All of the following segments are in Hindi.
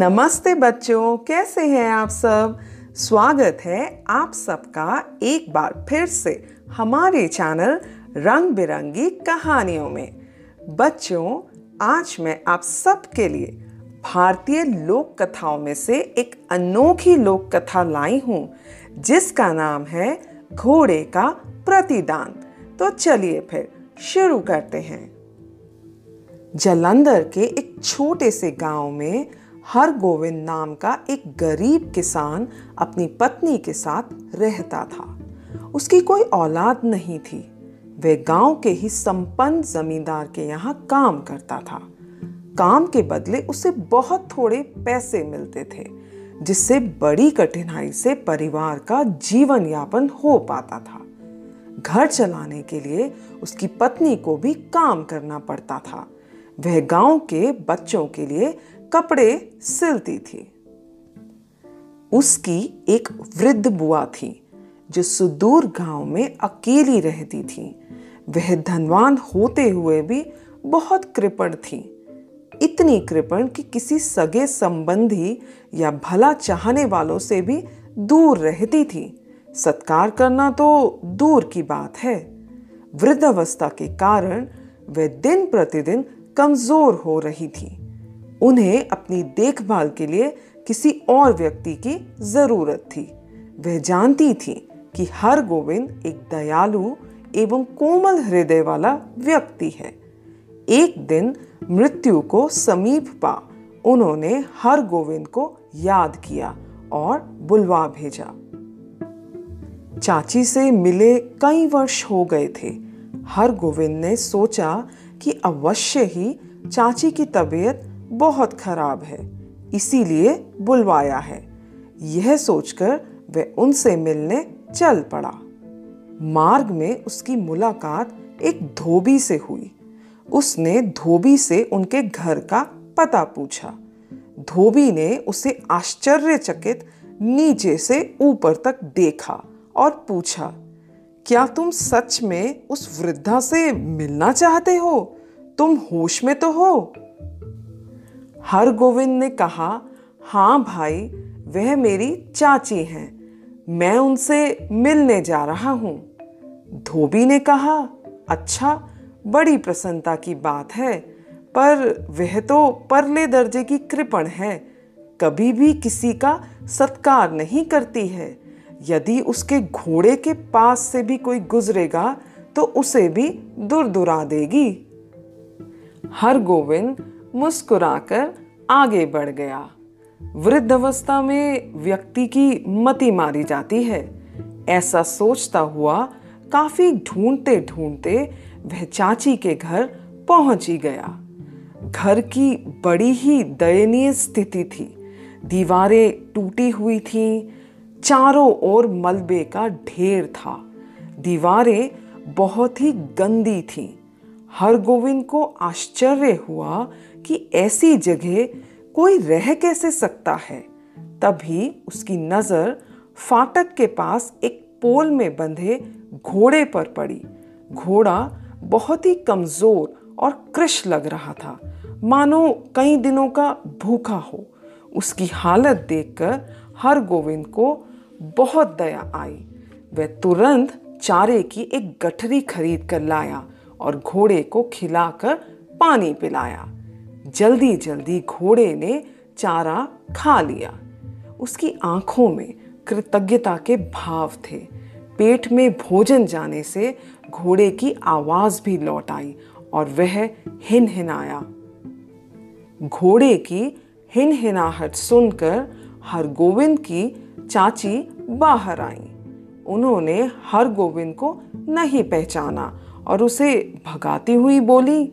नमस्ते बच्चों, कैसे हैं आप सब? स्वागत है आप सबका एक बार फिर से हमारे चैनल रंग बिरंगी कहानियों में। बच्चों, आज मैं आप सबके लिए भारतीय लोक कथाओं में से एक अनोखी लोक कथा लाई हूँ, जिसका नाम है घोड़े का प्रतिदान। तो चलिए फिर शुरू करते हैं। जलंधर के एक छोटे से गाँव में हर गोविंद नाम का एक गरीब किसान अपनी पत्नी के साथ रहता था। उसकी कोई औलाद नहीं थी। वह गाँव के ही संपन्न जमींदार के यहाँ काम करता था। काम के बदले उसे बहुत थोड़े पैसे मिलते थे, जिससे बड़ी कठिनाई से परिवार का जीवन यापन हो पाता था। घर चलाने के लिए उसकी पत्नी को भी काम करना पड़ता था। वह गाँव के बच्चों के लिए कपड़े सिलती थी। उसकी एक वृद्ध बुआ थी, जो सुदूर गाँव में अकेली रहती थी। वह धनवान होते हुए भी बहुत कृपण थी। इतनी कृपण कि किसी सगे संबंधी या भला चाहने वालों से भी दूर रहती थी। सत्कार करना तो दूर की बात है। वृद्धावस्था के कारण वह दिन प्रतिदिन कमज़ोर हो रही थी। उन्हें अपनी देखभाल के लिए किसी और व्यक्ति की ज़रूरत थी। वह जानती थी कि हर गोविंद एक दयालु एवं कोमल हृदय वाला व्यक्ति है। एक दिन मृत्यु को समीप पा, उन्होंने हर गोविंद को याद किया और बुलवा भेजा। चाची से मिले कई वर्ष हो गए थे। हर गोविंद ने सोचा कि अवश्य ही चाची की तबीयत बहुत खराब है, इसीलिए बुलवाया है। यह सोचकर वह उनसे मिलने चल पड़ा। मार्ग में उसकी मुलाकात एक धोबी से हुई। उसने धोबी से उनके घर का पता पूछा। धोबी ने उसे आश्चर्यचकित नीचे से ऊपर तक देखा और पूछा, क्या तुम सच में उस वृद्धा से मिलना चाहते हो? तुम होश में तो हो? हर गोविंद ने कहा हाँ भाई, वह मेरी चाची हैं। मैं उनसे मिलने जा रहा हूँ। धोबी ने कहा अच्छा बड़ी प्रसन्नता की बात है, पर वह तो परले दर्जे की कृपण है। कभी भी किसी का सत्कार नहीं करती है। यदि उसके घोड़े के पास से भी कोई गुजरेगा तो उसे भी दूर दुरा देगी। हर गोविंद मुस्कुराकर आगे बढ़ गया। वृद्ध अवस्था में व्यक्ति की मति मारी जाती है। ऐसा सोचता हुआ काफ़ी ढूंढते ढूंढते वह चाची के घर पहुँच ही गया। घर की बड़ी ही दयनीय स्थिति थी। दीवारें टूटी हुई थीं, चारों ओर मलबे का ढेर था। दीवारें बहुत ही गंदी थीं। हर गोविंद को आश्चर्य हुआ कि ऐसी जगह कोई रह कैसे सकता है? तभी उसकी नज़र फाटक के पास एक पोल में बंधे घोड़े पर पड़ी। घोड़ा बहुत ही कमज़ोर और कृष लग रहा था। मानो कई दिनों का भूखा हो। उसकी हालत देखकर हर गोविंद को बहुत दया आई। वह तुरंत चारे की एक गठरी खरीद कर लाया और घोड़े को खिलाकर पानी पिलाया। जल्दी जल्दी घोड़े ने चारा खा लिया। उसकी आँखों में कृतज्ञता के भाव थे। पेट में भोजन जाने से घोड़े की आवाज़ भी लौट आई और वह हिन हिनाया घोड़े की हिन हिनाहट सुनकर हरगोविंद की चाची बाहर आई। उन्होंने हरगोविंद को नहीं पहचाना और उसे भगाती हुई बोली,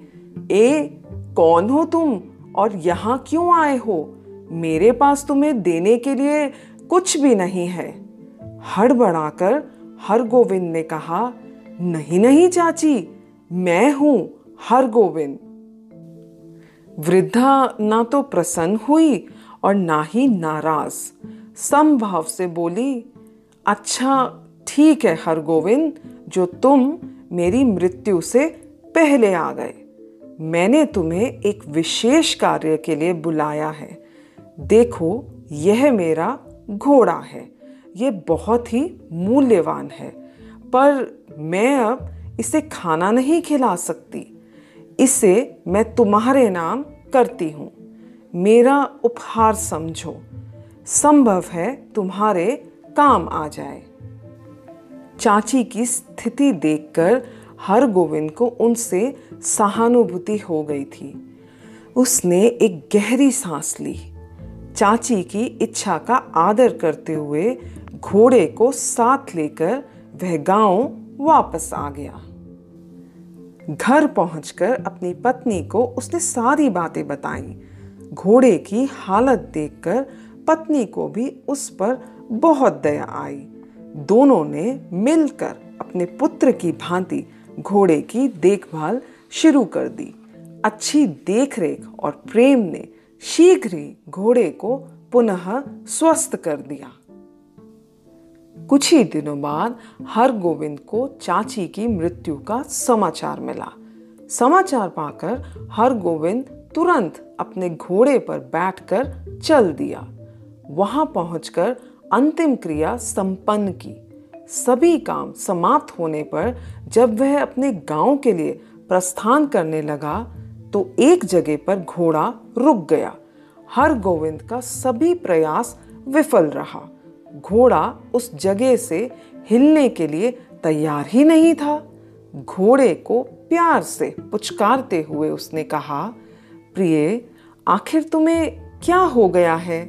ए कौन हो तुम? और यहाँ क्यों आए हो? मेरे पास तुम्हें देने के लिए कुछ भी नहीं है। हड़बड़ाकर हर गोविंद ने कहा, नहीं नहीं चाची, मैं हूँ हर गोविंद वृद्धा ना तो प्रसन्न हुई और ना ही नाराज़। समभाव से बोली अच्छा ठीक है हर गोविंद जो तुम मेरी मृत्यु से पहले आ गए। मैंने तुम्हें एक विशेष कार्य के लिए बुलाया है। देखो, यह मेरा घोड़ा है। ये बहुत ही मूल्यवान है। पर मैं अब इसे खाना नहीं खिला सकती। इसे मैं तुम्हारे नाम करती हूँ। मेरा उपहार समझो। संभव है तुम्हारे काम आ जाए। चाची की स्थिति देखकर हर गोविंद को उनसे सहानुभूति हो गई थी। उसने एक गहरी सांस ली। चाची की इच्छा का आदर करते हुए घोड़े को साथ लेकर वह गाँव वापस आ गया। घर पहुंचकर अपनी पत्नी को उसने सारी बातें बताई। घोड़े की हालत देखकर पत्नी को भी उस पर बहुत दया आई। दोनों ने मिलकर अपने पुत्र की भांति घोड़े की देखभाल शुरू कर दी। अच्छी देखरेख और प्रेम ने शीघ्र ही घोड़े को पुनः स्वस्थ कर दिया। कुछ ही दिनों बाद हर गोविंद को चाची की मृत्यु का समाचार मिला। समाचार पाकर हर गोविंद तुरंत अपने घोड़े पर बैठकर चल दिया। वहाँ पहुंचकर अंतिम क्रिया संपन्न की। सभी काम समाप्त होने पर जब वह अपने गाँव के लिए प्रस्थान करने लगा तो एक जगह पर घोड़ा रुक गया। हर गोविंद का सभी प्रयास विफल रहा। घोड़ा उस जगह से हिलने के लिए तैयार ही नहीं था। घोड़े को प्यार से पुचकारते हुए उसने कहा, प्रिय, आखिर तुम्हें क्या हो गया है?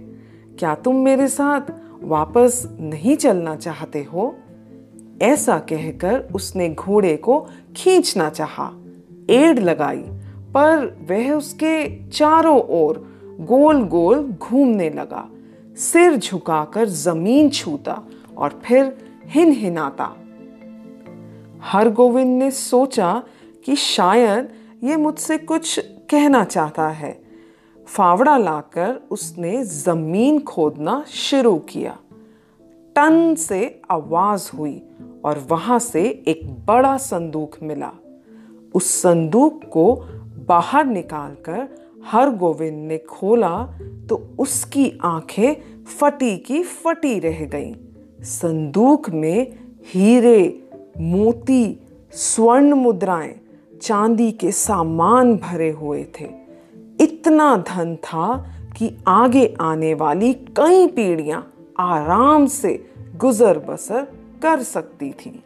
क्या तुम मेरे साथ वापस नहीं चलना चाहते हो? ऐसा कहकर उसने घोड़े को खींचना चाहा, एड़ लगाई पर वह उसके चारों ओर गोल गोल घूमने लगा। सिर झुकाकर ज़मीन छूता और फिर हिन हिनाता हर गोविंद ने सोचा कि शायद ये मुझसे कुछ कहना चाहता है। फावड़ा लाकर उसने ज़मीन खोदना शुरू किया। टन से आवाज़ हुई और वहाँ से एक बड़ा संदूक मिला उस संदूक को बाहर निकालकर हर गोविंद ने खोला तो उसकी आँखें फटी की फटी रह गईं। संदूक में हीरे, मोती, स्वर्ण मुद्राएँ, चांदी के सामान भरे हुए थे इतना धन था कि आगे आने वाली कई पीढ़ियाँ आराम से गुजर बसर कर सकती थी।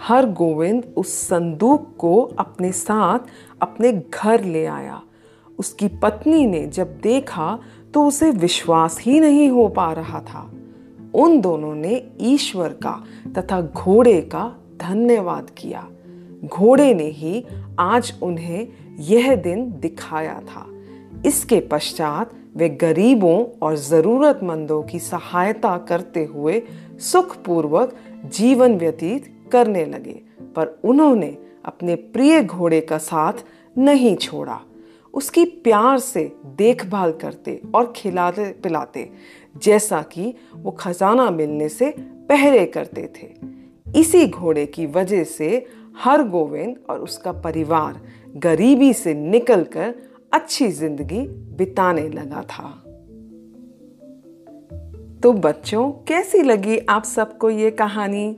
हर गोविंद उस संदूक को अपने साथ अपने घर ले आया। उसकी पत्नी ने जब देखा तो उसे विश्वास ही नहीं हो पा रहा था। उन दोनों ने ईश्वर का तथा घोड़े का धन्यवाद किया। घोड़े ने ही आज उन्हें यह दिन दिखाया था। इसके पश्चात वे गरीबों और ज़रूरतमंदों की सहायता करते हुए सुखपूर्वक जीवन व्यतीत करने लगे, पर उन्होंने अपने प्रिय घोड़े का साथ नहीं छोड़ा। उसकी प्यार से देखभाल करते और खिलाते पिलाते, जैसा कि वो खजाना मिलने से पहरे करते थे। इसी घोड़े की वजह से हर गोविंद और उसका परिवार गरीबी से निकलकर अच्छी ज़िंदगी बिताने लगा था। तो बच्चों, कैसी लगी आप सबको ये कहानी?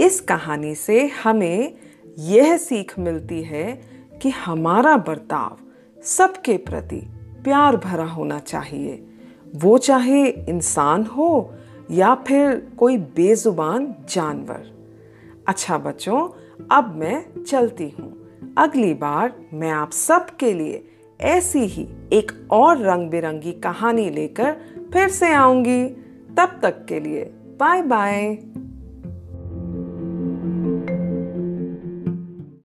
इस कहानी से हमें यह सीख मिलती है कि हमारा बर्ताव सबके प्रति प्यार भरा होना चाहिए। वो चाहे इंसान हो या फिर कोई बेजुबान जानवर। अच्छा बच्चों, अब मैं चलती हूँ। अगली बार मैं आप सबके लिए ऐसी ही एक और रंग बिरंगी कहानी लेकर फिर से आऊँगी। तब तक के लिए बाय बाय